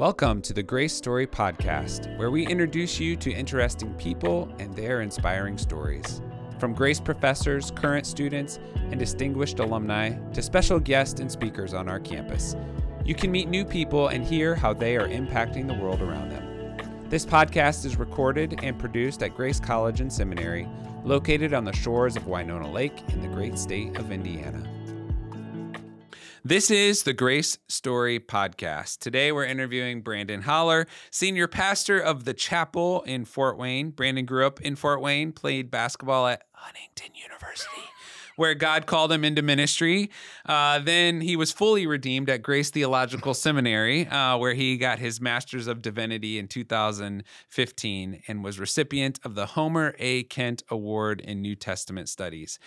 Welcome to the Grace Story Podcast, where we introduce you to interesting people and their inspiring stories. From Grace professors, current students, and distinguished alumni to special guests and speakers on our campus, you can meet new people and hear how they are impacting the world around them. This podcast is recorded and produced at Grace College and Seminary, located on the shores of Winona Lake in the great state of Indiana. This is the Grace Story Podcast. Today we're interviewing Brandon Holler, senior pastor of the chapel in Fort Wayne. Brandon grew up in Fort Wayne, played basketball at Huntington University. Where God called him into ministry. Uh, then he was fully redeemed at Grace Theological Seminary, uh, where he got his Master's of Divinity in 2015 and was recipient of the Homer A. Kent Award in New Testament Studies.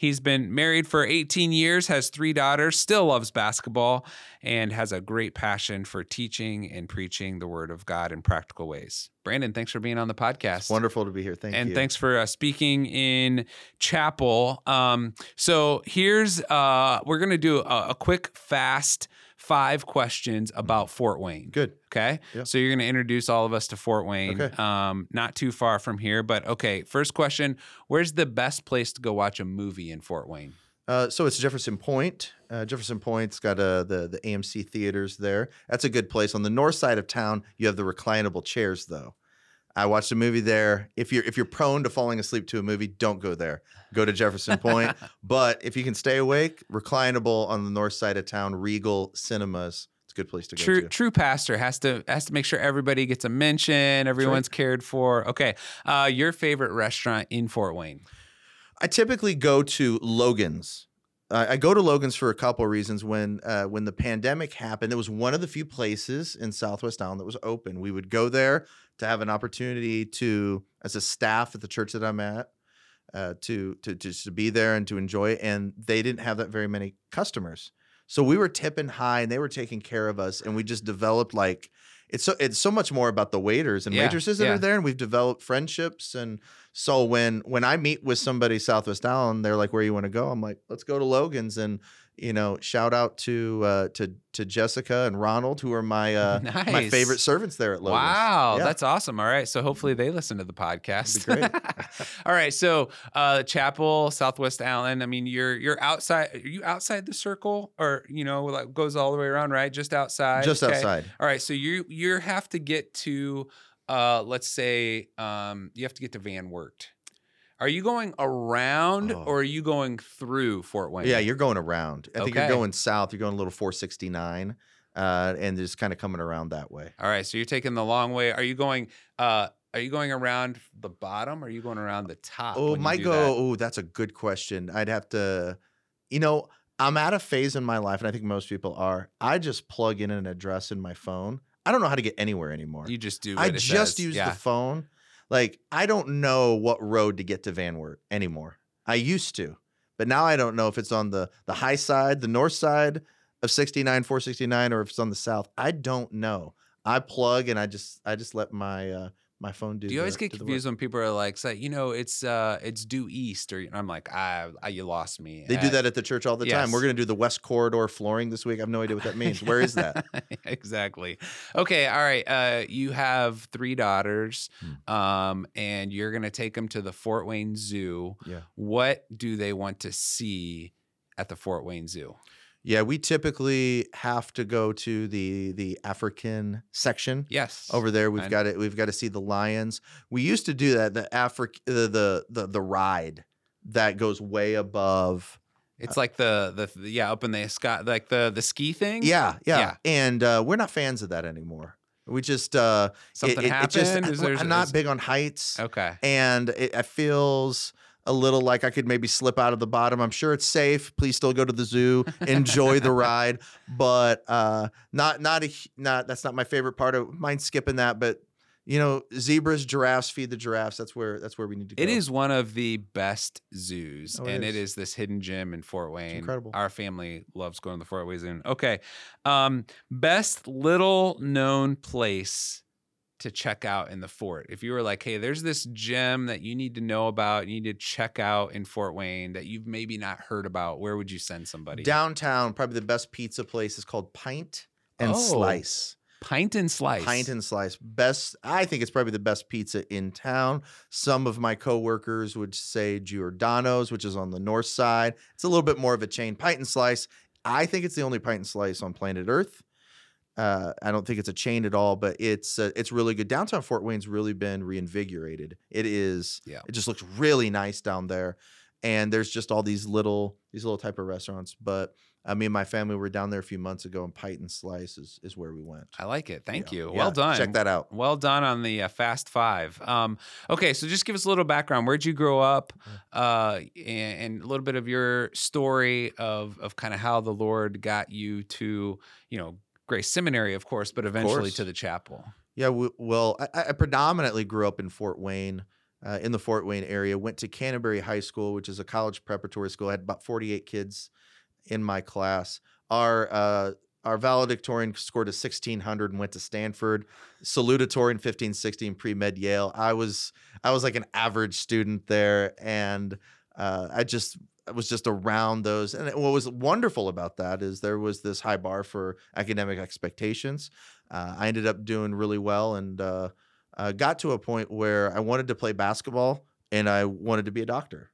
He's been married for 18 years, has three daughters, still loves basketball, and has a great passion for teaching and preaching the word of God in practical ways. Brandon, thanks for being on the podcast. It's wonderful to be here. Thank and you. And thanks for uh, speaking in chapel. Um, so here's uh, we're gonna do a, a quick, fast five questions about Fort Wayne. Good. Okay. Yep. So you're going to introduce all of us to Fort Wayne. Okay. Um, not too far from here, but okay. First question: Where's the best place to go watch a movie in Fort Wayne? Uh, so it's Jefferson Pointe. Uh, Jefferson Pointe's got uh, the the AMC theaters there. That's a good place. On the north side of town, you have the reclinable chairs, though. I watched a movie there. If you're if you're prone to falling asleep to a movie, don't go there. Go to Jefferson Pointe. but if you can stay awake, reclinable on the north side of town, Regal Cinemas. It's a good place to go True, true pastor has to has to make sure everybody gets a mention, everyone's cared for. Okay, uh, your favorite restaurant in Fort Wayne? I typically go to Logan's. Uh, I go to Logan's for a couple of reasons. When uh, when the pandemic happened, it was one of the few places in Southwest Allen that was open. We would go there to have an opportunity to, as a staff at the church that I'm at, uh, to to just to be there and to enjoy. it. And they didn't have that very many customers, so we were tipping high, and they were taking care of us, and we just developed like it's so it's so much more about the waiters and Yeah, waitresses that yeah. are there, and we've developed friendships. And so when when I meet with somebody Southwest Allen, they're like, "Where you want to go?" I'm like, "Let's go to Logan's." And you know, shout out to uh, to to Jessica and Ronald, who are my uh, my favorite servants there at Logan's. Wow, Yeah. that's awesome. All right, so hopefully they listen to the podcast. That'd All right, so uh, Chapel, Southwest Allen. I mean, you're you're outside. Are you outside the circle, or you know, like goes all the way around, right? Just outside. just Okay. outside. All right, so you you have to get to, uh, let's say, um, you have to get to Van Wert. Are you going around Oh. or are you going through Fort Wayne? Yeah, you're going around. I think Okay. you're going south. You're going a little 469, uh, and just kind of coming around that way. All right, so you're taking the long way. Are you going? Uh, are you going around the bottom? Or are you going around the top? Oh, might go. that? Oh, that's a good question. I'd have to, you know, I'm at a phase in my life, and I think most people are. I just plug in an address in my phone. I don't know how to get anywhere anymore. You just do. I just says. use yeah. the phone. Like I don't know what road to get to Van Wert anymore. I used to, but now I don't know if it's on the the high side, the north side of 69 469 or if it's on the south. I don't know. I plug and I just I just let my uh my phone do Do you always the- get do the work. confused when people are like, say, you know, it's uh, it's due east, or I'm like, ah, ah, you lost me. They do Uh, that at the church all the time. We're going to do the West Corridor flooring this week. I have no idea what that means. Where is that? exactly. Okay. All right. Uh, you have three daughters, Hmm. um, and you're gonna take them to the Fort Wayne Zoo. Yeah. What do they want to see at the Fort Wayne Zoo? Yeah, we typically have to go to the the African section. Yes. Over there, we've got it. We've got to see the lions. We used to do that. The Afric, the, the the the ride that goes way above. It's like the the yeah up in the sky, like the the ski thing. Yeah, yeah. Yeah. And uh, we're not fans of that anymore. We just uh, Something it, it just- happened? Is there- I'm not big on heights. Okay. and it, it feels a little like I could maybe slip out of the bottom. I'm sure it's safe. Please still go to the zoo, enjoy the ride, but uh, not not a not that's not my favorite part of mind skipping that. But you know, zebras, giraffes, feed the giraffes. That's where that's where we need to go. It is one of the best zoos, Oh, it and it is. is this hidden gem in Fort Wayne. incredible. Our family loves going to the Fort Wayne Zoo. Okay, um, best little known place to check out in the fort. If you were like, hey, there's this gem that you need to know about, you need to check out in Fort Wayne that you've maybe not heard about, where would you send somebody? downtown. Probably the best pizza place is called Pint and Oh. Slice. Pint and slice. Pint and Slice, best. I think it's probably the best pizza in town. Some of my coworkers would say Giordano's, which is on the north side. It's a little bit more of a chain. Pint and Slice. I think it's the only Pint and Slice on planet Earth. Uh, I don't think it's a chain at all, but it's uh, it's really good. Downtown Fort Wayne's really been reinvigorated. It is. Yeah. It just looks really nice down there, and there's just all these little these little type of restaurants. But uh, me and my family were down there a few months ago, and Pint and Slice is, is where we went. I like it. Thank Yeah. you. Yeah, Well done. Check that out. Well done on the uh, Fast Five. Um, okay, so just give us a little background. Where'd you grow up, uh, and, and a little bit of your story of of kind of how the Lord got you to, you know, Grace Seminary, of course, but eventually course. to the chapel. Yeah, w- well, I, I predominantly grew up in Fort Wayne, uh, in the Fort Wayne area. Went to Canterbury High School, which is a college preparatory school. I had about 48 kids in my class. Our uh, our valedictorian scored a 1600 and went to Stanford. Salutatorian 1516 pre med Yale. I was I was like an average student there, and uh, I just was just around those. And what was wonderful about that is there was this high bar for academic expectations. Uh, I ended up doing really well and uh, uh, got to a point where I wanted to play basketball and I wanted to be a doctor.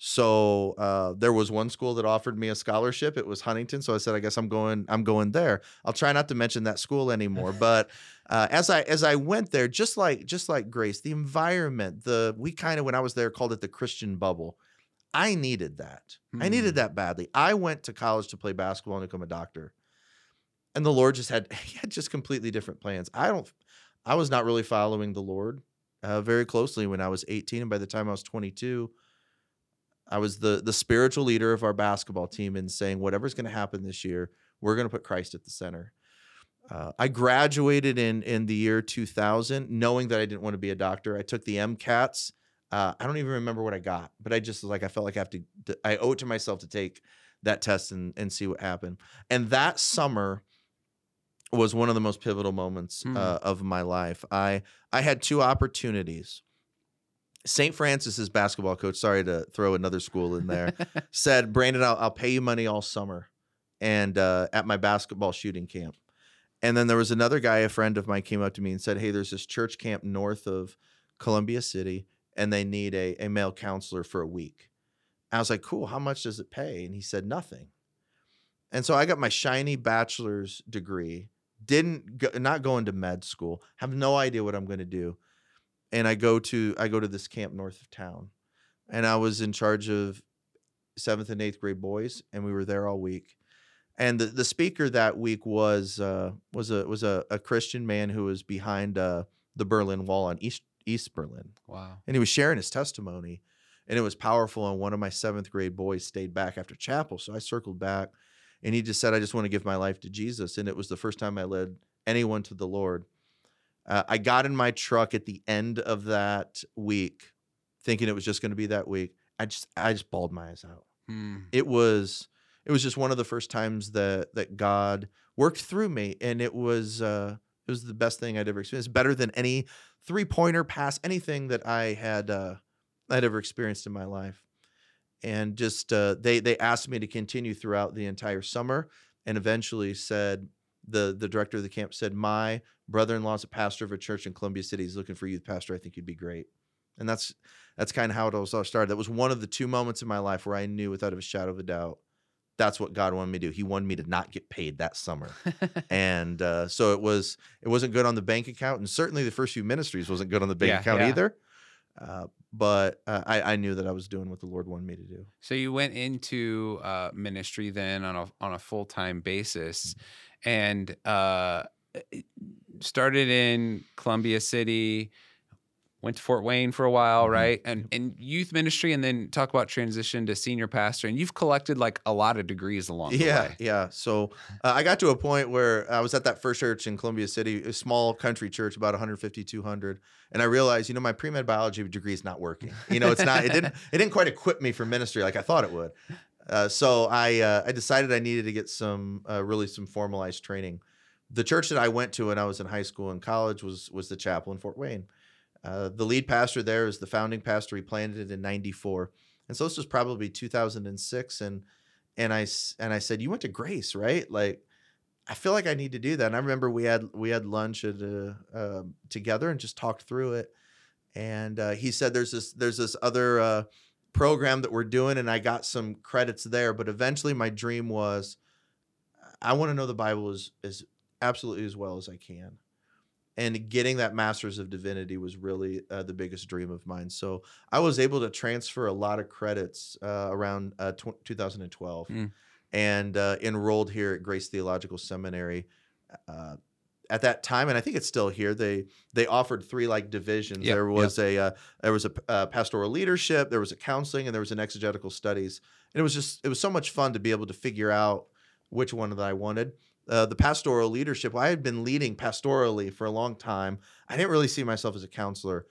So uh, there was one school that offered me a scholarship. It was Huntington. So I said, I guess I'm going. I'm going there. I'll try not to mention that school anymore. But uh, as I as I went there, just like just like Grace, the environment, the we kind of when I was there called it the Christian bubble. I needed that. I Hmm. needed that badly. I went to college to play basketball and become a doctor and the Lord just had he had just completely different plans. I don't, I was not really following the Lord uh, very closely when I was 18, and by the time I was 22, I was the the spiritual leader of our basketball team and saying whatever's going to happen this year, we're going to put Christ at the center. Uh, I graduated in in the year 2000, knowing that I didn't want to be a doctor. I took the MCATs. Uh, I don't even remember what I got, but I just was like I felt like I have to. I owe it to myself to take that test and and see what happened. And that summer was one of the most pivotal moments Hmm. uh, of my life. I I had two opportunities. St. Francis's basketball coach, sorry to throw another school in there, said, "Brandon, I'll, I'll pay you money all summer, and uh, at my basketball shooting camp." And then there was another guy, a friend of mine, came up to me and said, "Hey, there's this church camp north of Columbia City, and they need a, a male counselor for a week." I was like, "Cool. How much does it pay?" And he said, "Nothing." And so I got my shiny bachelor's degree. Didn't go, not going to med school. Have no idea what I'm going to do. And I go to I go to this camp north of town, and I was in charge of seventh and eighth grade boys, and we were there all week. And the, the speaker that week was uh, was a was a, a Christian man who was behind uh, the Berlin Wall on East East Berlin, wow. and he was sharing his testimony, and it was powerful. And one of my seventh grade boys stayed back after chapel, so I circled back, and he just said, "I just want to give my life to Jesus," and it was the first time I led anyone to the Lord. Uh, I got in my truck at the end of that week, thinking it was just going to be that week. I just I just bawled my eyes out. Hmm. It was it was just one of the first times that that God worked through me, and it was uh, it was the best thing I'd ever experienced. Better than any three pointer pass, anything that I had uh, I'd ever experienced in my life. And just uh, they they asked me to continue throughout the entire summer, and eventually said the the director of the camp said my brother-in-law is a pastor of a church in Columbia City. He's looking for youth pastor. I think you'd be great. And that's that's kind of how it all started. That was one of the two moments in my life where I knew without a shadow of a doubt that's what God wanted me to do. He wanted me to not get paid that summer. and uh, so it was it wasn't good on the bank account and certainly the first few ministries wasn't good on the bank Yeah, account yeah. either uh, but uh, I, I knew that i was doing what the lord wanted me to do So you went into uh, ministry then on a on a full time basis, and uh, started in Columbia City. Went to Fort Wayne for a while, Mhm. right? And and youth ministry, and then talk about transition to senior pastor. And you've collected like a lot of degrees along the yeah way. yeah Yeah. so uh, i got to a point where i was at that first church in columbia city a small country church about 150 200 and i realized you know my pre-med biology degree is not working you know it's not it didn't it didn't quite equip me for ministry like i thought it would uh, so i uh, i decided i needed to get some uh, really some formalized training the church that i went to when i was in high school and college was was the chapel in fort wayne uh, the lead pastor there is the founding pastor he planted it in 94 and so this was probably 2006 and and I and I said, "You went to Grace, right?" Like, I feel like I need to do that. And I remember we had we had lunch at uh, um together and just talked through it. And uh, he said there's this there's this other uh, program that we're doing, and I got some credits there. But eventually, my dream was I want to know the Bible as as absolutely as well as I can. And getting that Master's of Divinity was really uh, the biggest dream of mine. So I was able to transfer a lot of credits uh, around uh, tw- 2012 Mm. and uh, enrolled here at Grace Theological Seminary. Uh, at that time, and I think it's still here. They they offered three like divisions. Yep, there was a uh, there was a pastoral leadership, there was a counseling, and there was an exegetical studies. And it was just it was so much fun to be able to figure out which one that I wanted. Uh, the pastoral leadership, I had been leading pastorally for a long time. I didn't really see myself as a counselor.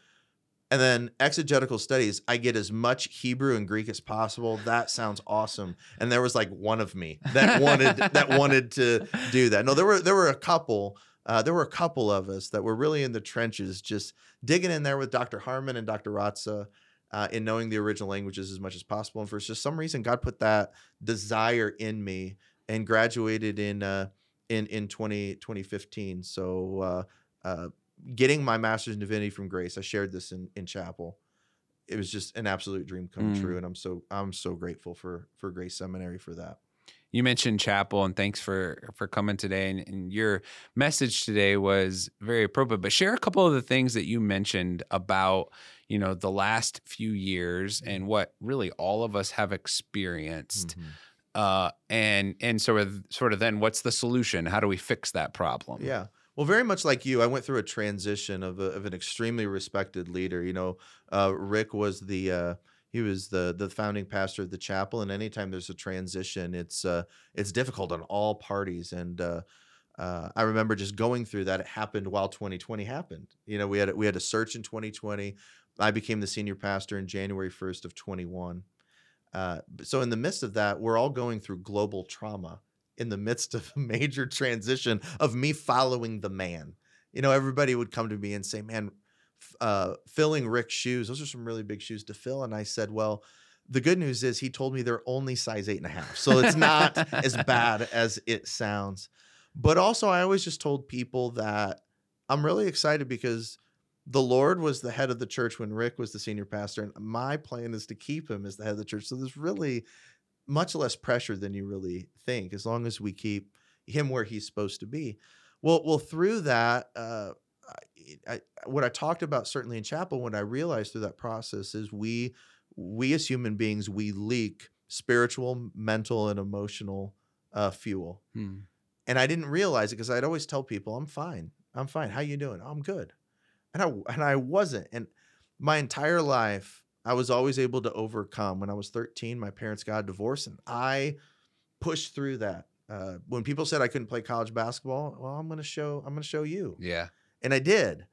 And then exegetical studies, I get as much Hebrew and Greek as possible. That sounds awesome. And there was like one of me that wanted that wanted to do that. No, there were there were a couple. Uh, there were a couple of us that were really in the trenches, just digging in there with Dr. Harmon and Dr. Rata, uh, in knowing the original languages as much as possible. And for just some reason, God put that desire in me and graduated in uh, in in 20, 2015. So uh, uh, getting my master's in divinity from Grace, I shared this in in chapel. It was just an absolute dream come Mm. true, and I'm so I'm so grateful for for Grace Seminary for that. You mentioned chapel, and thanks for for coming today. And, and your message today was very appropriate. But share a couple of the things that you mentioned about you know the last few years and what really all of us have experienced. Mhm. Uh, and and sort of sort of then what's the solution? How do we fix that problem? Yeah. Well, very much like you, I went through a transition of, a, of an extremely respected leader. You know, uh, Rick was the uh, he was the the founding pastor of the chapel, and anytime there's a transition, it's uh, it's difficult on all parties. And uh, uh, I remember just going through that. It happened while 2020 happened. You know, we had we had a search in 2020. I became the senior pastor in January 1st of 21. Uh, so in the midst of that, we're all going through global trauma in the midst of a major transition of me following the man. You know, everybody would come to me and say, "Man, uh, filling Rick's shoes, those are some really big shoes to fill." And I said, "Well." The good news is he told me they're only size eight and a half. So it's not as bad as it sounds. But also, I always just told people that I'm really excited because the Lord was the head of the church when Rick was the senior pastor, and my plan is to keep him as the head of the church. So there's really much less pressure than you really think, as long as we keep him where he's supposed to be. Well, well, through that, uh, I, I, what I talked about certainly in chapel, what I realized through that process is we, we as human beings, we leak spiritual, mental, and emotional uh, fuel Hmm. and I didn't realize it because I'd always tell people, "I'm fine, I'm fine. How you doing? I'm good," and I and I wasn't. And my entire life, I was always able to overcome. When I was 13, my parents got a divorce, and I pushed through that. Uh, when people said I couldn't play college basketball, well, I'm gonna show. I'm gonna show you, Yeah. and I did.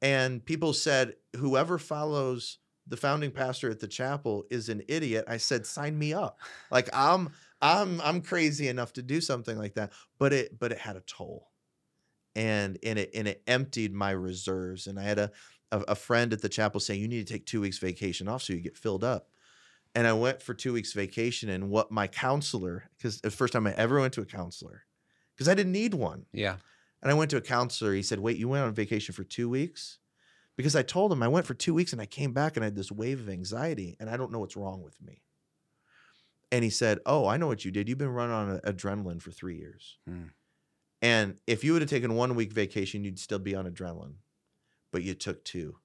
And people said, "Whoever follows." The founding pastor at the chapel is an idiot. I said, sign me up. Like I'm I'm I'm crazy enough to do something like that, but it but it had a toll, and and it and it emptied my reserves. And I had a a, a friend at the chapel saying you need to take two weeks vacation off so you get filled up. And I went for two weeks vacation, and what my counselor because the first time I ever went to a counselor because I didn't need one, Yeah. and I went to a counselor. He said, "Wait, you went on vacation for two weeks?" Because I told him I went for two weeks and I came back and I had this wave of anxiety and I don't know what's wrong with me. And he said, "Oh, I know what you did. You've been running on adrenaline for three years, Hmm. And if you would have taken one week vacation, you'd still be on adrenaline, but you took two,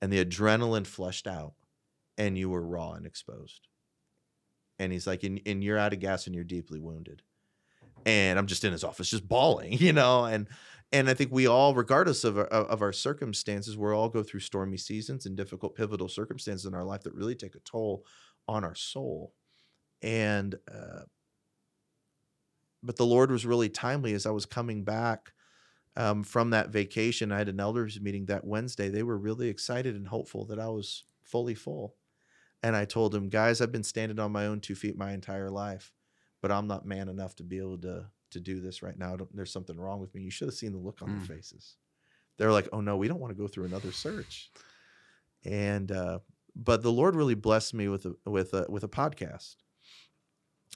and the adrenaline flushed out, and you were raw and exposed." And he's like, "And, and you're out of gas and you're deeply wounded." And I'm just in his office, just bawling, you know, and and I think we all, regardless of our, of our circumstances, we all go through stormy seasons and difficult, pivotal circumstances in our life that really take a toll on our soul. And uh, but the Lord was really timely as I was coming back um, from that vacation. I had an elders meeting that Wednesday. They were really excited and hopeful that I was fully full. And I told them, guys, I've been standing on my own two feet my entire life, but I'm not man enough to be able to to do this right now. Don't- There's something wrong with me. You should have seen the look on Mm. their faces. They're like, oh no, we don't want to go through another search. And uh, but the Lord really blessed me with a with a with a podcast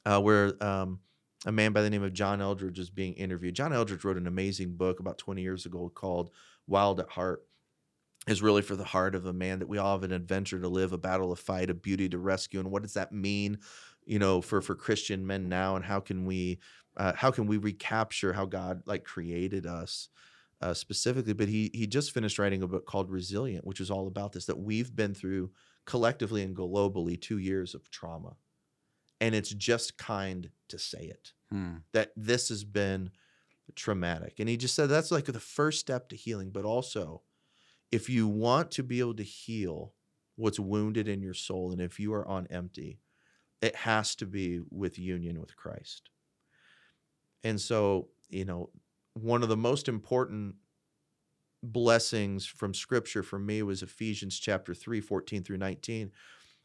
uh, where um, a man by the name of John Eldredge is being interviewed. John Eldredge wrote an amazing book about 20 years ago called Wild at Heart. Is really for the heart of a man that we all have an adventure to live, a battle to fight, a beauty to rescue, and what does that mean, you know, for for Christian men now, and how can we, uh, how can we recapture how God like created us, uh, specifically? But he he just finished writing a book called Resilient, which is all about this that we've been through collectively and globally two years of trauma, and it's just kind to say it Hmm. that this has been traumatic. And he just said that's like the first step to healing. But also, if you want to be able to heal what's wounded in your soul, and if you are on empty, it has to be with union with Christ. And so, you know, one of the most important blessings from scripture for me was Ephesians chapter 3, 14 through 19,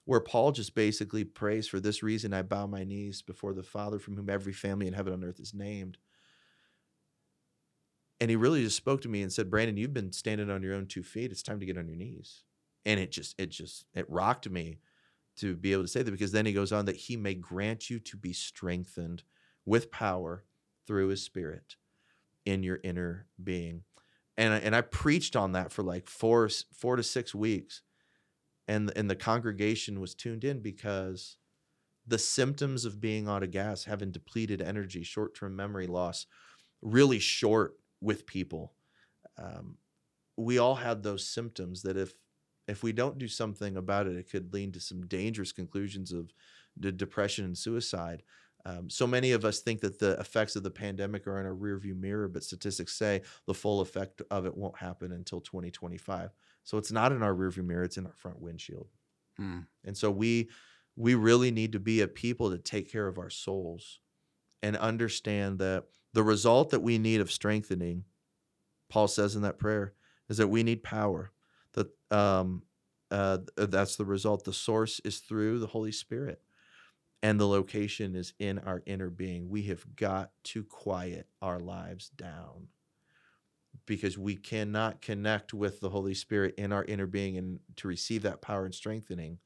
where Paul just basically prays for this reason I bow my knees before the Father from whom every family in heaven and earth is named. And he really just spoke to me and said, Brandon, you've been standing on your own two feet. It's time to get on your knees. And it just, it just, it rocked me to be able to say that because then he goes on that he may grant you to be strengthened with power through his spirit in your inner being. And I, and I preached on that for like four, four to six weeks and and the congregation was tuned in because the symptoms of being out of gas, having depleted energy, short-term memory loss, really short with people. Um, we all had those symptoms that if if we don't do something about it, it could lead to some dangerous conclusions of de- depression and suicide. Um, so many of us think that the effects of the pandemic are in a rearview mirror, but statistics say the full effect of it won't happen until 2025. So it's not in our rearview mirror; it's in our front windshield. Hmm. And so we we really need to be a people to take care of our souls and understand that the result that we need of strengthening, Paul says in that prayer, is that we need power. That um, uh, that's the result. The source is through the Holy Spirit, and the location is in our inner being. We have got to quiet our lives down because we cannot connect with the Holy Spirit in our inner being and to receive that power and strengthening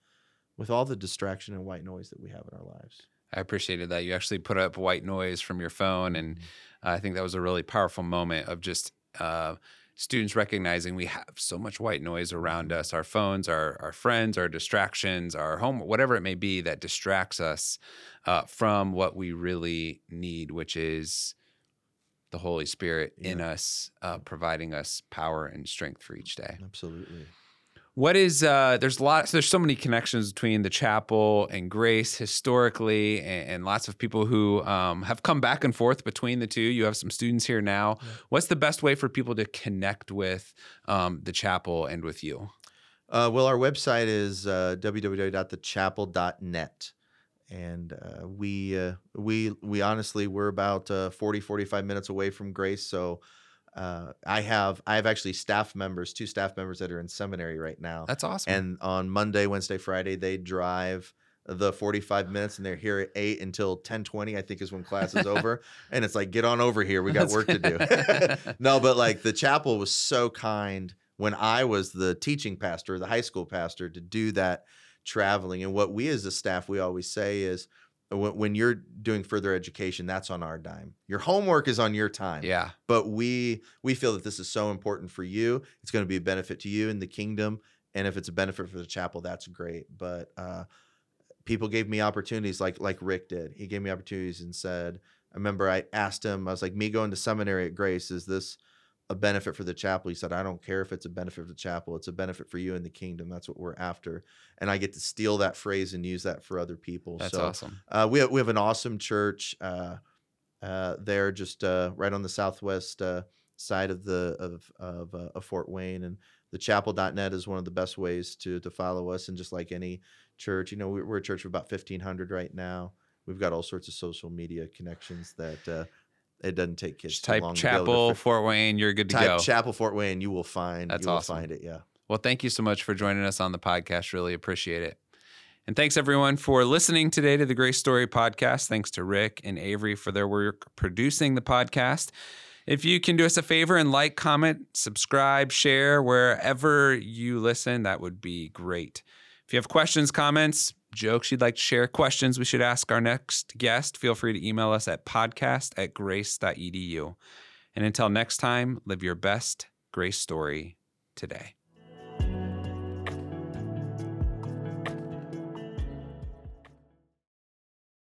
with all the distraction and white noise that we have in our lives. I appreciated that. You actually put up white noise from your phone. And I think that was a really powerful moment of just uh, students recognizing we have so much white noise around us our phones, our, our friends, our distractions, our home, whatever it may be that distracts us uh, from what we really need, which is the Holy Spirit in us, uh, providing us power and strength for each day. Absolutely. What is uh there's lots there's so many connections between the chapel and Grace historically and, and lots of people who um, have come back and forth between the two. You have some students here now. Yeah. What's the best way for people to connect with um, the chapel and with you? Uh, well, our website is uh, www.thechapel.net. And uh, we, uh, we, we honestly, we're about uh, 40, 45 minutes away from Grace. So uh, I have, I have actually staff members, two staff members that are in seminary right now. That's awesome. And on Monday, Wednesday, Friday, they drive the 45 minutes and they're here at 8 until 10:20 I think is when class is over and it's like get on over here we got work to do. no, but like the chapel was so kind when I was the teaching pastor, the high school pastor to do that traveling and what we as a staff we always say is when, when you're doing further education that's on our dime. Your homework is on your time yeah. but we we feel that this is so important for you it's going to be a benefit to you in the kingdom and if it's a benefit for the chapel that's great but uh people gave me opportunities like like rick did he gave me opportunities and said i remember i asked him i was like me going to seminary at grace is this a benefit for the chapel he said i don't care if it's a benefit for the chapel it's a benefit for you in the kingdom that's what we're after and i get to steal that phrase and use that for other people That's so awesome. uh, we have, we have an awesome church uh, uh, there, just uh, right on the southwest uh, side of the of of, uh, of Fort Wayne, and the chapel.net is one of the best ways to to follow us. And just like any church, you know, we're, we're a church of about fifteen hundred right now. We've got all sorts of social media connections that uh, it doesn't take kids Just too type long to be able to chapel Fort Wayne. You're good to go. type go. Chapel Fort Wayne, you will find That's you will awesome. find it. Yeah. Well, thank you so much for joining us on the podcast. Really appreciate it. And thanks everyone for listening today to the Grace Story podcast. Thanks to Rick and Avery for their work producing the podcast. If you can do us a favor and like, comment, subscribe, share wherever you listen, that would be great. If you have questions, comments, jokes you'd like to share, questions we should ask our next guest, feel free to email us at podcast at grace.edu. And until next time, live your best grace story today.